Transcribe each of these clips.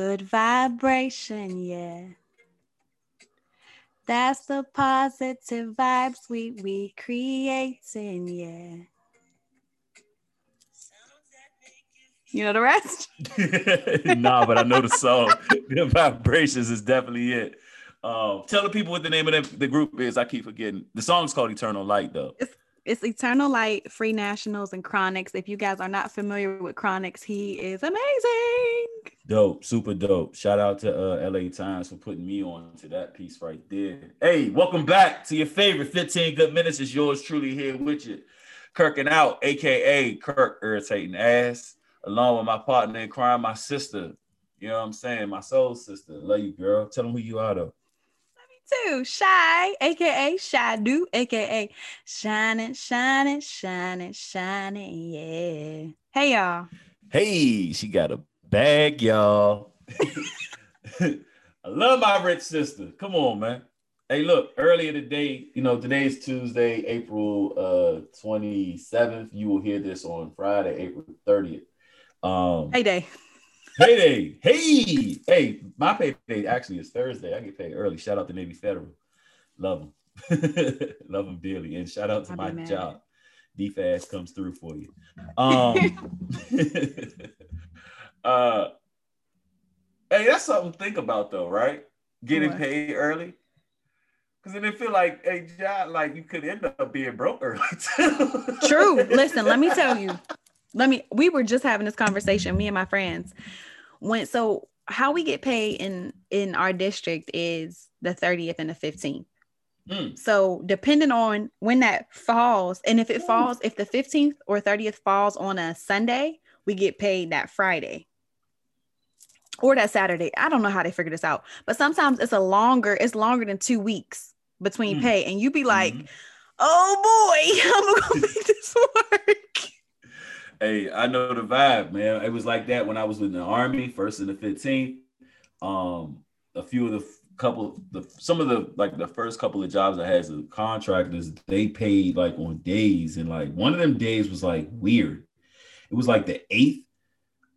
good vibration, yeah. That's the positive vibes we we creating, yeah. You know the rest? nah, but I know the song. the vibrations is definitely it. Um, tell the people what the name of the, the group is. I keep forgetting. The song's called Eternal Light, though. It's it's Eternal Light, Free Nationals, and Chronixx. If you guys are not familiar with Chronixx, he is amazing. Dope, super dope. Shout out to uh, LA Times for putting me on to that piece right there. Hey, welcome back to your favorite 15 good minutes. It's yours truly here with you. Kirking out, aka Kirk irritating ass, along with my partner in crime, my sister. You know what I'm saying? My soul sister. Love you, girl. Tell them who you are though too. Shy, aka Shy Do, aka Shining, Shining, Shining, Shining. Yeah. Hey y'all. Hey, she got a bag, y'all. I love my rich sister. Come on, man. Hey, look, earlier today, you know, today is Tuesday, April uh 27th. You will hear this on Friday, April 30th. Um hey day payday. Hey, hey, my payday actually is Thursday. I get paid early. Shout out to Navy Federal. Love them. Love them dearly. And shout out to my job. DFAS comes through for you. Um uh hey, that's something to think about though, right? Getting what? paid early. Cause then it feel like a job like you could end up being broke early. True. Listen, let me tell you. Let me we were just having this conversation, me and my friends when so how we get paid in in our district is the 30th and the 15th. Mm. So depending on when that falls, and if it falls, if the 15th or 30th falls on a Sunday, we get paid that Friday or that Saturday. I don't know how they figure this out, but sometimes it's a longer, it's longer than two weeks between mm. pay, and you be like, mm-hmm. oh boy, I'm gonna make this work. Hey, I know the vibe, man. It was like that when I was in the army, first in the 15th. Um, a few of the couple, the some of the like the first couple of jobs I had as a contractors, they paid like on days, and like one of them days was like weird. It was like the eighth.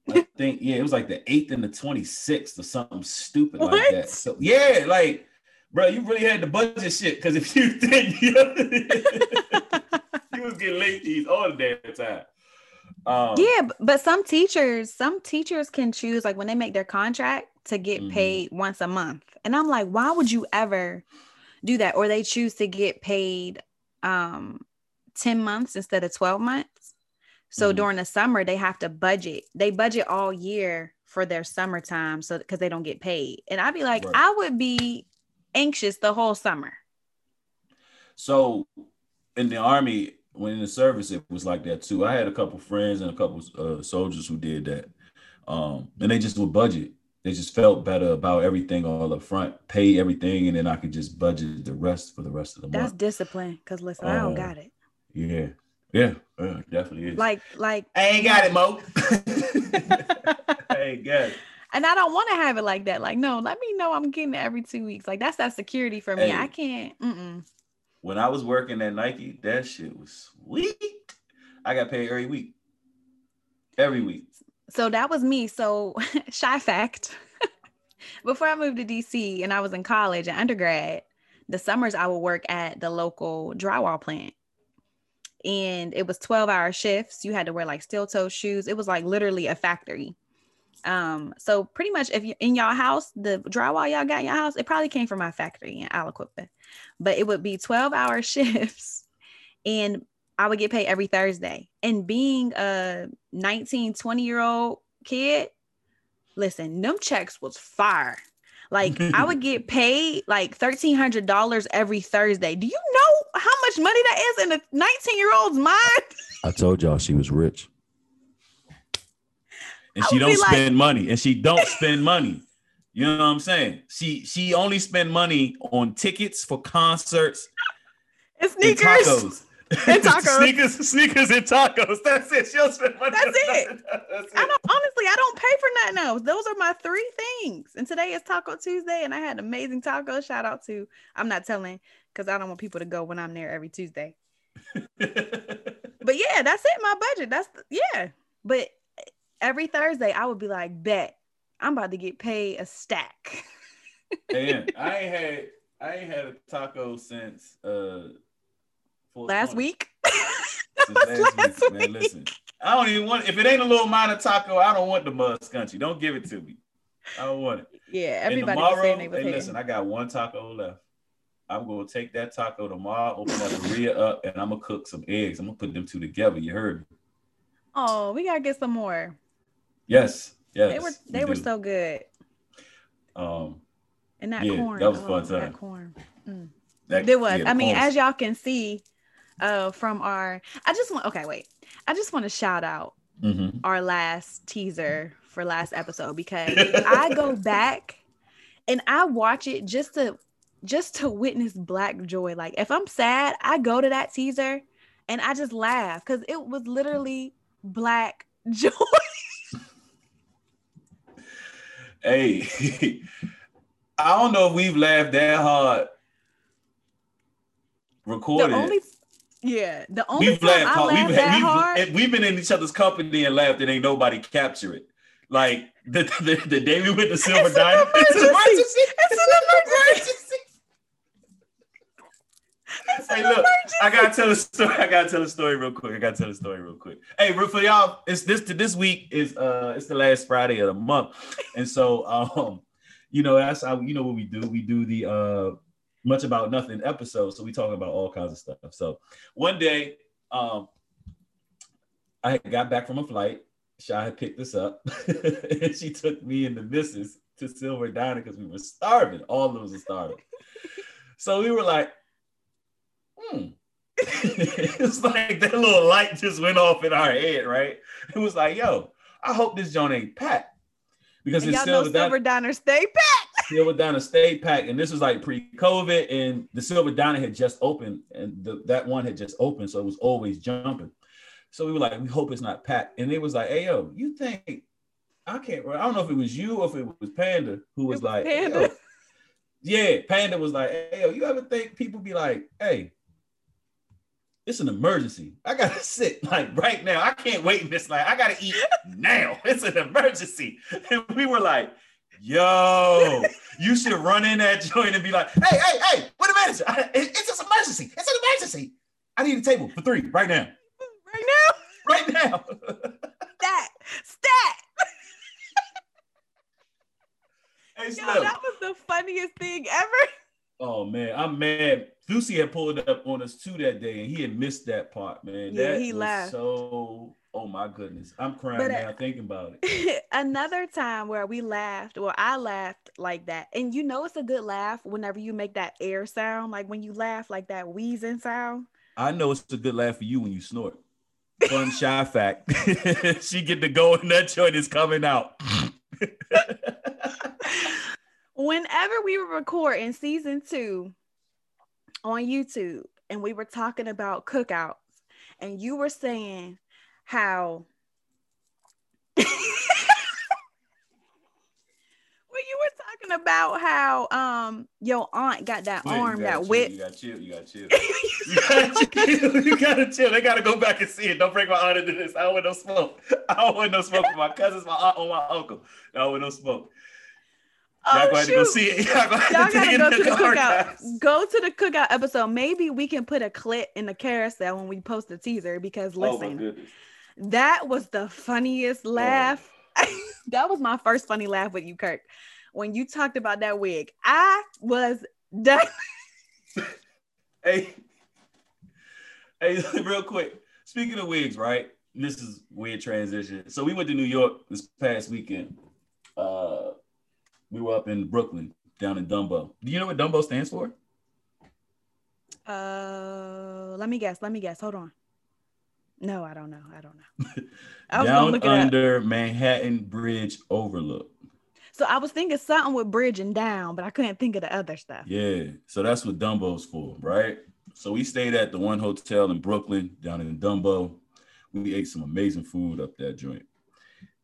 I think yeah, it was like the eighth and the 26th or something stupid what? like that. So yeah, like bro, you really had the budget shit because if you didn't, you, you was getting late fees all the damn time. Um, yeah, but some teachers, some teachers can choose like when they make their contract to get mm-hmm. paid once a month. And I'm like, why would you ever do that? Or they choose to get paid um 10 months instead of 12 months. So mm-hmm. during the summer, they have to budget. They budget all year for their summertime so because they don't get paid. And I'd be like, right. I would be anxious the whole summer. So in the army, when in the service, it was like that too. I had a couple friends and a couple uh, soldiers who did that, um, and they just would budget. They just felt better about everything all up front, pay everything, and then I could just budget the rest for the rest of the That's month. That's discipline. Cause listen, uh, I don't uh, got it. Yeah, yeah, uh, definitely is. Like, like I ain't got it, Mo. I ain't got it. And I don't want to have it like that. Like, no, let me know I'm getting it every two weeks. Like, that's that security for me. Hey, I can't. Mm-mm when I was working at Nike, that shit was sweet. I got paid every week. Every week. So that was me. So shy fact. Before I moved to DC and I was in college and undergrad, the summers I would work at the local drywall plant. And it was 12 hour shifts. You had to wear like steel toe shoes. It was like literally a factory. Um, so pretty much if you in your house, the drywall y'all got in your house, it probably came from my factory in Aliquippa. But it would be 12 hour shifts and I would get paid every Thursday. And being a 19, 20 year old kid, listen, them checks was fire. Like I would get paid like thirteen hundred dollars every Thursday. Do you know how much money that is in a nineteen year old's mind? I told y'all she was rich and she don't spend like... money and she don't spend money. You know what I'm saying? She she only spend money on tickets for concerts and sneakers. And tacos. And tacos. sneakers, sneakers and tacos. That's it. She'll spend money. That's it. That's it. I don't honestly, I don't pay for nothing else. Those are my three things. And today is Taco Tuesday, and I had amazing tacos. Shout out to I'm not telling because I don't want people to go when I'm there every Tuesday. but yeah, that's it. My budget. That's the, yeah. But every Thursday I would be like, bet I'm about to get paid a stack. and I ain't had I ain't had a taco since uh last week. since last, last week, man. Listen, I don't even want if it ain't a little minor taco, I don't want the mud country. Don't give it to me. I don't want it. Yeah, everybody and tomorrow, hey, listen, I got one taco left. I'm gonna take that taco tomorrow, open that burrito up, and I'm gonna cook some eggs. I'm gonna put them two together. You heard me. Oh, we gotta get some more. Yes, yes. They were they we were do. so good. Um, and that yeah, corn. That was fun oh, time. That corn. Mm. That, there was. Yeah, I mean, corn. as y'all can see, uh, from our, I just want. Okay, wait. I just want to shout out mm-hmm. our last teaser for last episode because I go back and I watch it just to just to witness black joy. Like if I'm sad, I go to that teaser and I just laugh because it was literally black joy. Hey, I don't know if we've laughed that hard recording. The only, yeah, the only we've time laughed, I laughed we've, that we've, hard, we've been in each other's company and laughed and ain't nobody capture it. Like the the, the day we went to Silver Diamond, it's an emergency. It's an emergency. Hey, look, I gotta tell a story. I gotta tell a story real quick. I gotta tell a story real quick. Hey, for y'all, it's this this week is uh it's the last Friday of the month, and so um, you know that's how you know what we do. We do the uh much about nothing episode, so we talk about all kinds of stuff. So one day, um, I got back from a flight. Shy had picked us up, and she took me and the missus to Silver Diner because we were starving. All of us were starving. So we were like, hmm. it's like that little light just went off in our head, right? It was like, yo, I hope this joint ain't packed. Because and it's still Silver Diner stay packed. Silver Diner stay packed. And this was like pre-COVID, and the Silver Diner had just opened, and the, that one had just opened, so it was always jumping. So we were like, we hope it's not packed. And it was like, hey yo, you think I can't I don't know if it was you or if it was Panda who was, was like, Panda. yeah, Panda was like, hey yo, you ever think people be like, hey, it's an emergency. I gotta sit like right now. I can't wait in this like I gotta eat now. It's an emergency. And we were like, yo, you should run in that joint and be like, hey, hey, hey, wait a minute. I, it's just an emergency. It's an emergency. I need a table for three right now. Right now? Right now. Stat. Stat. hey, Yo, that was the funniest thing ever. Oh man, I'm mad. Lucy had pulled up on us too that day, and he had missed that part, man. Yeah, that he laughed. So, oh my goodness, I'm crying but, now uh, thinking about it. Another time where we laughed, or I laughed like that, and you know it's a good laugh whenever you make that air sound, like when you laugh like that wheezing sound. I know it's a good laugh for you when you snort. Fun shy fact: she get to go and that joint is coming out. Whenever we were recording season two on YouTube and we were talking about cookouts, and you were saying how when you were talking about how um your aunt got that Wait, arm that whip. You gotta chill. You gotta chill. you gotta chill. You gotta chill. They gotta go back and see it. Don't bring my aunt into this. I don't want no smoke. I don't want no smoke for my cousins, my aunt, or my uncle. I don't want no smoke. Oh, y'all going to go see it. Y'all, y'all gotta go to the cookout. Go to the cookout episode. Maybe we can put a clip in the carousel when we post the teaser because oh, listen, oh that was the funniest laugh. Oh. that was my first funny laugh with you, Kirk. When you talked about that wig, I was done. hey, hey, real quick. Speaking of wigs, right? This is weird transition. So we went to New York this past weekend. Uh we were up in Brooklyn, down in Dumbo. Do you know what Dumbo stands for? Uh, let me guess. Let me guess. Hold on. No, I don't know. I don't know. I down under Manhattan Bridge Overlook. So I was thinking something with bridge and down, but I couldn't think of the other stuff. Yeah. So that's what Dumbo's for, right? So we stayed at the one hotel in Brooklyn, down in Dumbo. We ate some amazing food up that joint.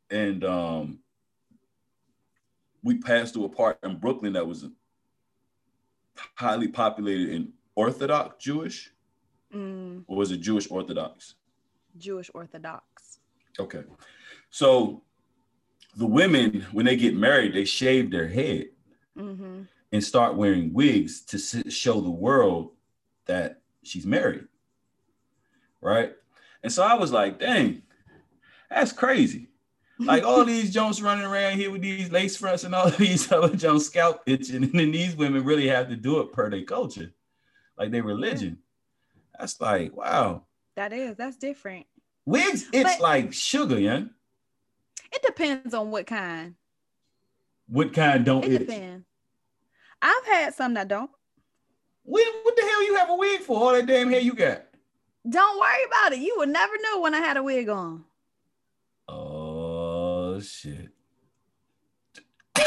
And um, we passed through a part in Brooklyn that was highly populated in Orthodox Jewish, mm. or was it Jewish Orthodox? Jewish Orthodox. Okay, so the women when they get married, they shave their head Mm-hmm. and start wearing wigs to show the world that she's married. Right. And so I was like, dang, that's crazy. Like all these Jones running around here with these lace fronts and all these other Jones scalp itching, and then these women really have to do it per their culture, like their religion. That's like, wow. That is, that's different. Wigs, it's But- like sugar, yeah. It depends on what kind. What kind don't It itch? depends. I've had some that don't. What, what the hell you have a wig for? All that damn hair you got? Don't worry about it. You would never know when I had a wig on. Oh shit. yo.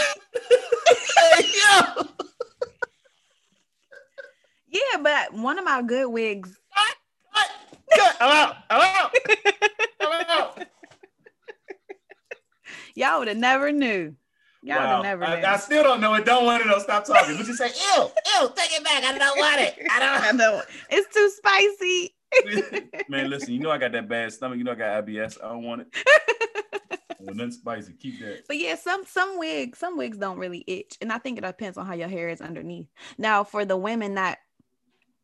Yeah, but one of my good wigs. Cut, cut. I'm out. I'm out. I'm out. Y'all would have never knew. Y'all would Wow. have never I, knew. I still don't know it. Don't want to know. Stop talking. But you say, ew, ew, take it back. I don't want it. I don't. I know. It's too spicy. Man, listen, you know I got that bad stomach. You know I got IBS. I don't want it. Well, nothing spicy. Keep that. But yeah, some some wigs, some wigs don't really itch. And I think it depends on how your hair is underneath. Now, for the women that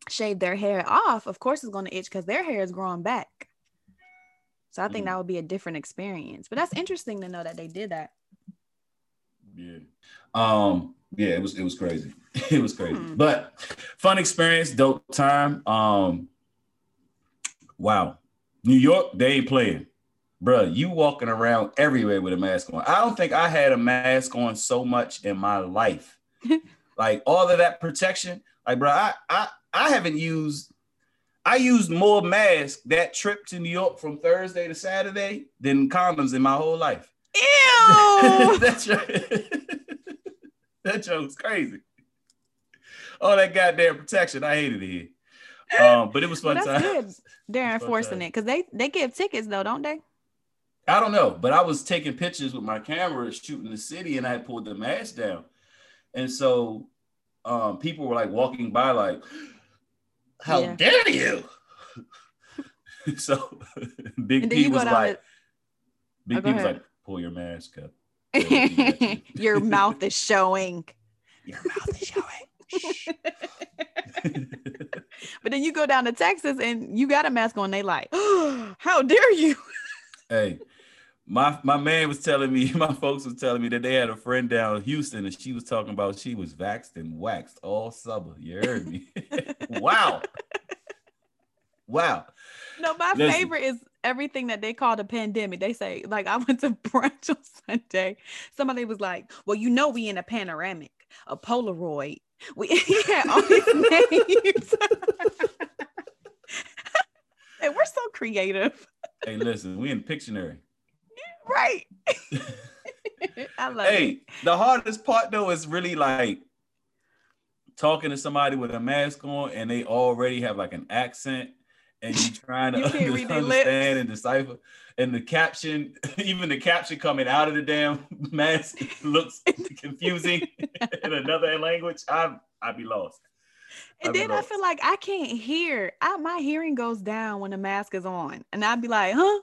shave their hair off, of course it's gonna itch because their hair is growing back. So I think Mhm. that would be a different experience. But that's interesting to know that they did that. Yeah. Um, yeah, it was it was crazy. it was crazy. Hmm. But fun experience, dope time. Um wow. New York, they ain't playing. Bruh, you walking around everywhere with a mask on. I don't think I had a mask on so much in my life. like all of that protection. Like, bro, I I I haven't used I used more masks that trip to New York from Thursday to Saturday than condoms in my whole life. Ew. That's right. that joke's crazy. All that goddamn protection, I hated it here. Um, but it was well, fun that's time. good. They're enforcing it because they they give tickets though, don't they? I don't know, but I was taking pictures with my camera, shooting the city, and I had pulled the mask down, and so um, people were like walking by, like, "How Yeah. dare you!" so Big P was like, Big Oh, P was ahead. like, "Pull your mask up." Your mouth is showing. Your mouth is showing. But then you go down to Texas and you got a mask on. They like, how dare you? Hey, my my man was telling me, my folks was telling me that they had a friend down in Houston and she was talking about she was vaxxed and waxed all summer. You heard me. wow. Wow. No, my Listen. favorite is everything that they call the pandemic. They say, like, I went to brunch on Sunday. Somebody was like, well, you know, we in a panoramic, a Polaroid. We had all these names. and we're so creative. Hey, listen, we in Pictionary. Right. I love Hey, it. the hardest part though is really like talking to somebody with a mask on and they already have like an accent and you're trying to You can't read their understand and decipher. And the caption, even the caption coming out of the damn mask looks confusing in another language. I I'd be lost. And I'd be then I feel like I can't hear. I, my hearing goes down when the mask is on, and I'd be like, "Huh?"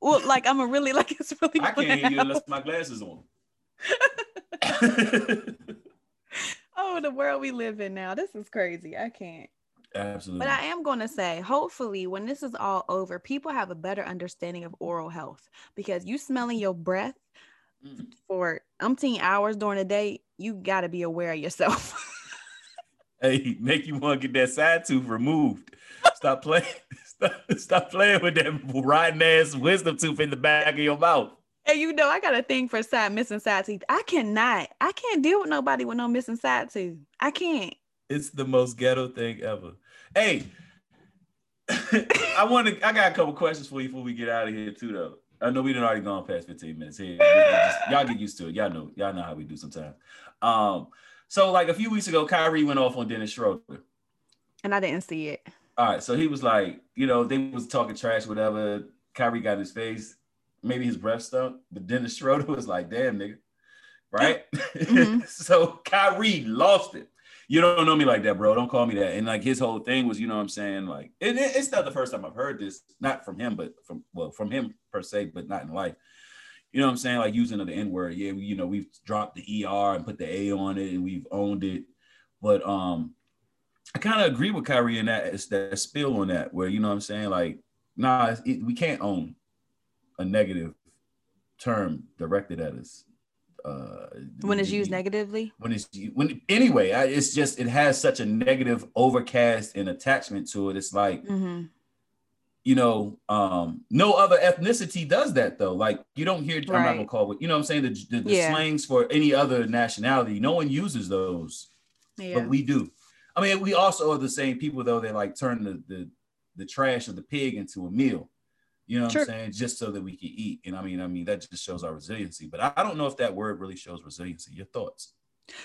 Well, like I'm a really like it's really. I can't hear you unless my glasses on. Oh, the world we live in now. This is crazy. I can't. Absolutely. But I am going to say, hopefully, when this is all over, people have a better understanding of oral health because you smelling your breath Mm. for umpteen hours during the day, you got to be aware of yourself. Hey, make you want to get that side tooth removed. Stop playing. Stop, stop playing with that rotten ass wisdom tooth in the back of your mouth. and you know, I got a thing for side missing side teeth. I cannot. I can't deal with nobody with no missing side tooth. I can't. It's the most ghetto thing ever. Hey, I want to. I got a couple questions for you before we get out of here too, though. I know we done already gone past 15 minutes here. Just- y'all get used to it. Y'all know. Y'all know how we do sometimes. Um, so like a few weeks ago, Kyrie went off on Dennis Schroeder. And I didn't see it. All right, so he was like, you know, they was talking trash, whatever. Kyrie got his face, maybe his breath stunk, but Dennis Schroeder was like, damn, nigga. Right? Mhm. so Kyrie lost it. You don't know me like that, bro. Don't call me that. And like his whole thing was, you know what I'm saying? Like, it, it- it's not the first time I've heard this, not from him, but from, well, from him per se, but not in life. you know what I'm saying? Like using the N word. Yeah, you know, we've dropped the ER and put the A on it and we've owned it. But um, I kind of agree with Kyrie in that it's that spill on that, where you know what I'm saying? Like, nah, it, we can't own a negative term directed at us. Uh, when it's used negatively when it's when anyway I, it's just it has such a negative overcast and attachment to it it's like mm-hmm you know, um, no other ethnicity does that though. Like you don't hear, right. I'm not gonna call it, you know I'm saying? The, the, the yeah. slangs for any other nationality, no one uses those, yeah. but we do. I mean, we also are the same people though that like turn the, the, the trash of the pig into a meal. You know what sure. I'm saying? Just so that we can eat. And I mean, I mean, that just shows our resiliency. But I, I don't know if that word really shows resiliency. Your thoughts?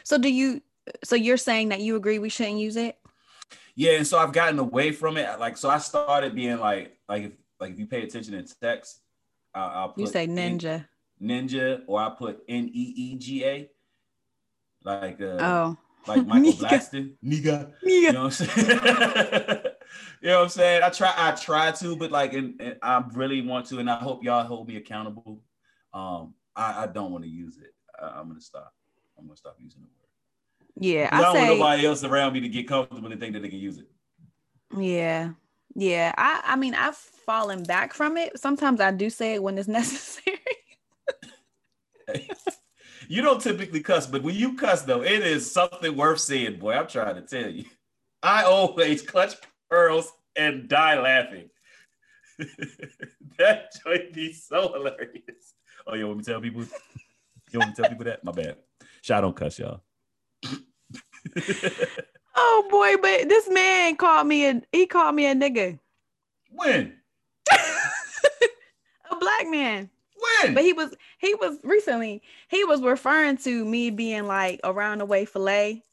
So do you so you're saying that you agree we shouldn't use it? Yeah, and so I've gotten away from it. Like, so I started being like, like if like if you pay attention in text, I'll, I'll put you say ninja, ninja, or I put N E E G A, like uh, oh, like Michael Blackson, nigga. You know what I'm saying? you know what I'm saying? I try, I try to, but like, and, and I really want to, and I hope y'all hold me accountable. Um, I, I don't want to use it. I, I'm gonna stop. I'm gonna stop using the Word Yeah, I, I don't say, want nobody else around me to get comfortable and think that they can use it. Yeah, yeah. I I mean I've fallen back from it. Sometimes I do say it when it's necessary. You don't typically cuss, but when you cuss though, it is something worth seeing, boy. I'm trying to tell you. I always clutch pearls and die laughing. that joint be so hilarious. Oh, you want me to tell people? You want me to tell people that? My bad. Shot don't cuss, y'all. oh boy, but this man called me a he called me a nigga. When? a black man. When? But he was he was recently he was referring to me being like around the way fillet.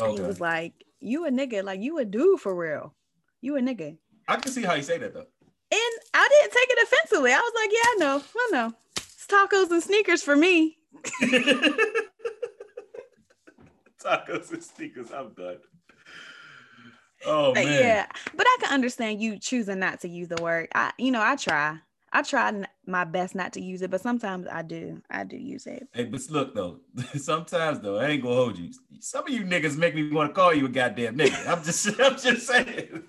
Okay. He was like, "You a nigga? Like you a dude for real? You a nigga?" I can see how you say that though. And I didn't take it offensively. I was like, "Yeah, I know, I know. It's tacos and sneakers for me." tacos and sneakers. I'm done. Oh man. Yeah, but I can understand you choosing not to use the word. I, you know, I try. I try my best not to use it, but sometimes I do. I do use it. Hey, but look though, sometimes though, I ain't gonna hold you. Some of you niggas make me want to call you a goddamn nigga. I'm just, I'm just saying.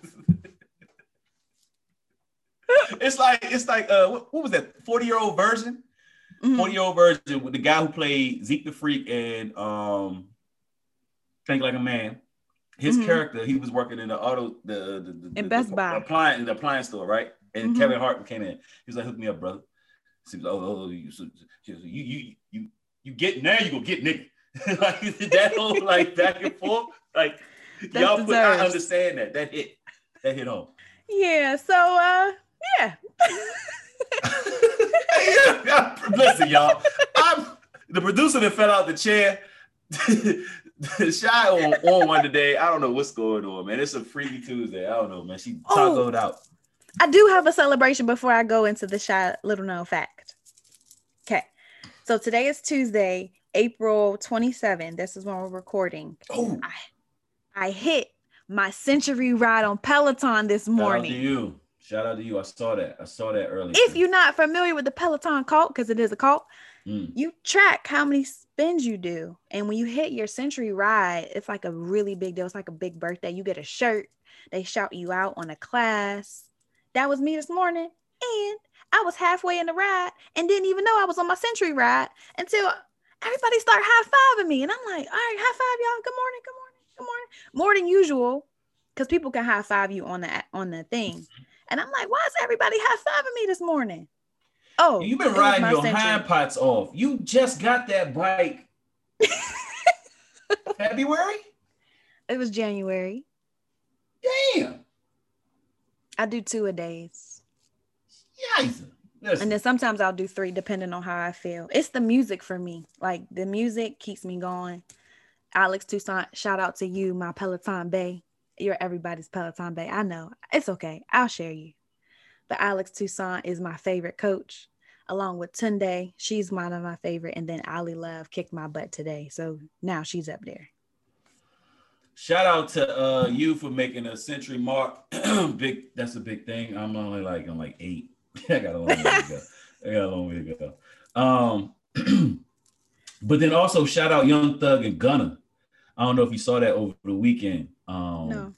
it's like, it's like, uh, what, what was that? Forty year old Virgin. 40 mm-hmm. year old Virgin with the guy who played Zeke the Freak and um Think Like a Man. His mm-hmm. character, he was working in the auto, the the, the in Best the, Buy, appliance, the appliance store, right? And mm-hmm. Kevin Hart came in. He was like, "Hook me up, brother." He was like, "Oh, oh you, so, you, you, you, you get now, you go get nigga." like that whole like back and forth, like that y'all put. I understand that. That hit. That hit home. Yeah. So, uh, yeah. Listen, y'all. I'm the producer that fell out the chair. Shy on, on one today. I don't know what's going on, man. It's a freaky Tuesday. I don't know, man. She oh, tacoed out. I do have a celebration before I go into the shy little known fact. Okay. So today is Tuesday, April 27. This is when we're recording. Oh. I, I hit my century ride on Peloton this morning. Shout out to you. Shout out to you. I saw that. I saw that earlier. If you're not familiar with the Peloton cult, because it is a cult, mm. you track how many spins you do. And when you hit your century ride, it's like a really big deal. It's like a big birthday. You get a shirt, they shout you out on a class. That was me this morning. And I was halfway in the ride and didn't even know I was on my century ride until everybody started high fiving me. And I'm like, all right, high five, y'all. Good morning, good morning, good morning. More than usual, because people can high five you on the on the thing. And I'm like, why is everybody high fiving me this morning? Oh, you've been riding your century. hind parts off. You just got that bike February. It was January. Damn. I do two a days. Yes. And then sometimes I'll do three, depending on how I feel. It's the music for me. Like the music keeps me going. Alex Toussaint, shout out to you, my Peloton Bay. You're everybody's Peloton Bay. I know. It's okay. I'll share you. But Alex Toussaint is my favorite coach, along with Tunde. She's one of my favorite. And then Ally Love kicked my butt today. So now she's up there. Shout out to uh, you for making a century mark. big, that's a big thing. I'm only like I'm like eight. I got a long way to go. I got a long way to go. Um, but then also shout out Young Thug and Gunna. I don't know if you saw that over the weekend. Um, no.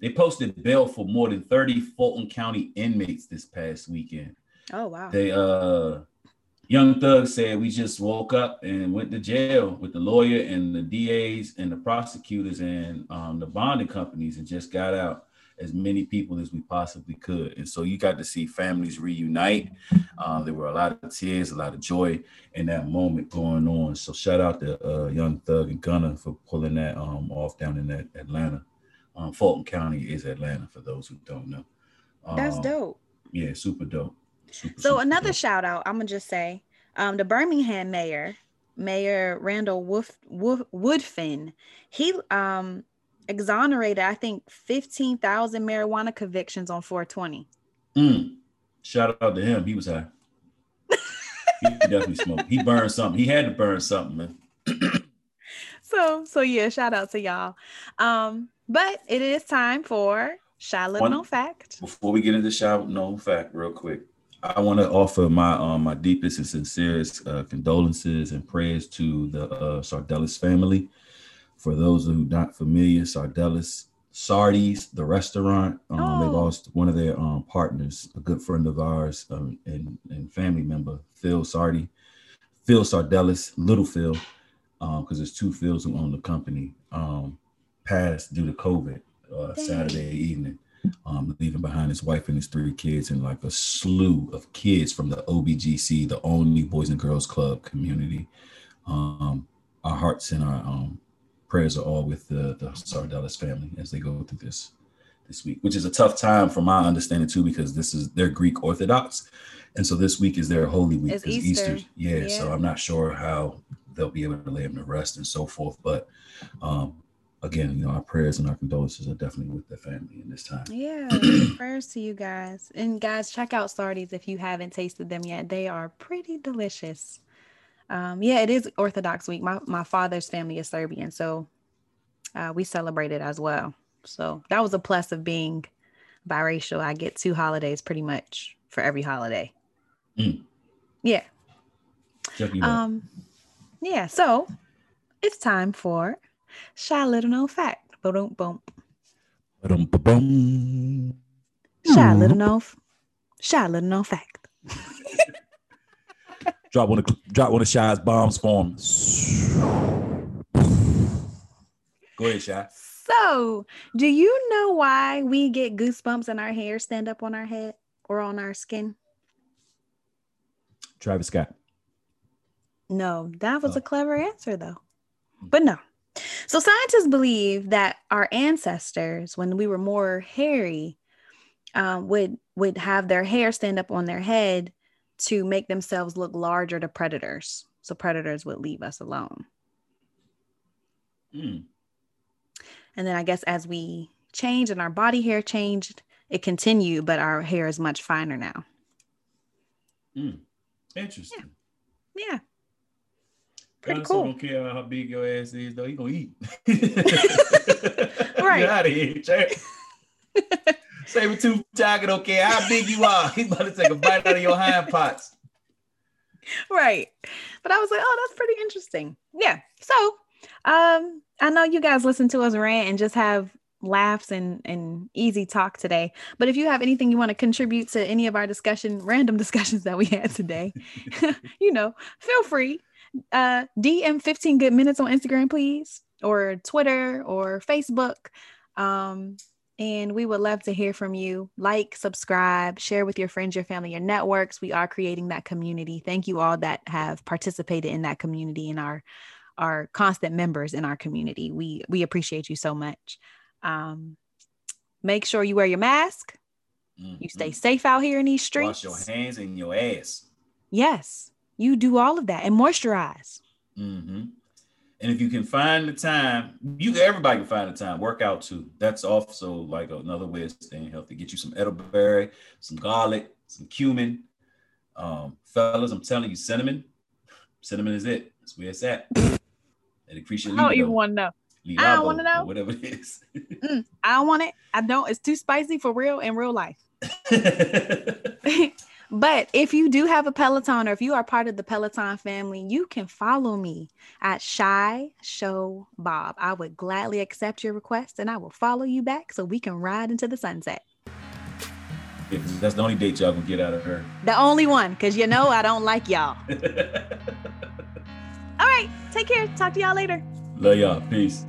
They posted bail for more than 30 Fulton County inmates this past weekend. Oh wow. They uh Young Thug said we just woke up and went to jail with the lawyer and the DAs and the prosecutors and um, the bonding companies and just got out as many people as we possibly could. And so you got to see families reunite. Uh, there were a lot of tears, a lot of joy in that moment going on. So shout out to uh, Young Thug and Gunna for pulling that um, off down in that Atlanta. Um, Fulton County is Atlanta for those who don't know. That's um, dope. Yeah, super dope. So another shout out, I'm gonna just say, um, the Birmingham mayor, Mayor Randall Wolf, Wolf, Woodfin, he um exonerated, I think, 15,000 marijuana convictions on 420. Mm. Shout out to him. He was high. he definitely smoked. He burned something. He had to burn something, man. so, so yeah, shout out to y'all. Um, but it is time for Little Known Fact. Before we get into Shy Known Fact, real quick, I want to offer my um my deepest and sincerest uh, condolences and prayers to the uh, Sardellis family. For those who are not familiar, Sardellis Sardi's, the restaurant, um, oh. they lost one of their um, partners, a good friend of ours um, and, and family member, Phil Sardi, Phil Sardellis, Little Phil, because um, there's two Phils who own the company, um, passed due to COVID uh, Saturday evening, um, leaving behind his wife and his three kids and like a slew of kids from the OBGC, the only Boys and Girls Club community. Um, our hearts and our um, prayers are all with the, the Sardellis family as they go through this this week, which is a tough time from my understanding too, because this is their Greek Orthodox. And so this week is their Holy Week. It's Easter. Easter. Yeah, yeah, So I'm not sure how they'll be able to lay them to rest and so forth. But um, again, you know, our prayers and our condolences are definitely with the family in this time. Yeah, prayers to you guys. And guys, check out Sardi's if you haven't tasted them yet. They are pretty delicious. Um, yeah, it is Orthodox week. My my father's family is Serbian, so uh, we celebrate it as well. So that was a plus of being biracial. I get two holidays pretty much for every holiday. Mm. Yeah. Um, yeah. So it's time for Shy Little Known Fact. Boom, boom. Boom, boom. Shy Little Known. Shy Little Known Fact. drop one of drop one of Shy's bombs for him. Go ahead, Shy. So, do you know why we get goosebumps and our hair stand up on our head or on our skin? Travis Scott. No, that was oh. a uh. clever answer though. But no. So scientists believe that our ancestors, when we were more hairy, um, would would have their hair stand up on their head to make themselves look larger to predators. So predators would leave us alone. Mm. And then I guess as we change and our body hair changed, it continued, but our hair is much finer now. Mm. Interesting. Yeah. yeah. Pretty cool. don't care how big your ass is, though. You gonna eat. right. Get out of here, Jack. Saber tooth tiger don't care how big you are. He's about to take a bite out of your hind parts. Right. But I was like, oh, that's pretty interesting. Yeah. So um, I know you guys listen to us rant and just have laughs and and easy talk today. But if you have anything you want to contribute to any of our discussion, random discussions that we had today, you know, feel free. Uh, DM 15 good minutes on Instagram, please, or Twitter or Facebook. Um, and we would love to hear from you. Like, subscribe, share with your friends, your family, your networks. We are creating that community. Thank you all that have participated in that community and our our constant members in our community. We we appreciate you so much. Um, make sure you wear your mask. Mm-hmm. You stay safe out here in these streets. Wash your hands and your ass. Yes, you do all of that and moisturize. Mm-hmm. And if you can find the time, you everybody can find the time. Work out too. That's also like another way of staying healthy. Get you some elderberry, some garlic, some cumin. Um, fellas, I'm telling you, cinnamon. Cinnamon is it. That's where it's at. and increase your I don't even want to know. I don't want to know. Whatever it is. mm, I don't want it. I don't. It's too spicy for real in real life. But if you do have a Peloton or if you are part of the Peloton family, you can follow me at Shy Show Bob. I would gladly accept your request and I will follow you back so we can ride into the sunset. Yeah, that's the only date y'all can get out of her. The only one, because you know I don't like y'all. All right, take care. Talk to y'all later. Love y'all. Peace.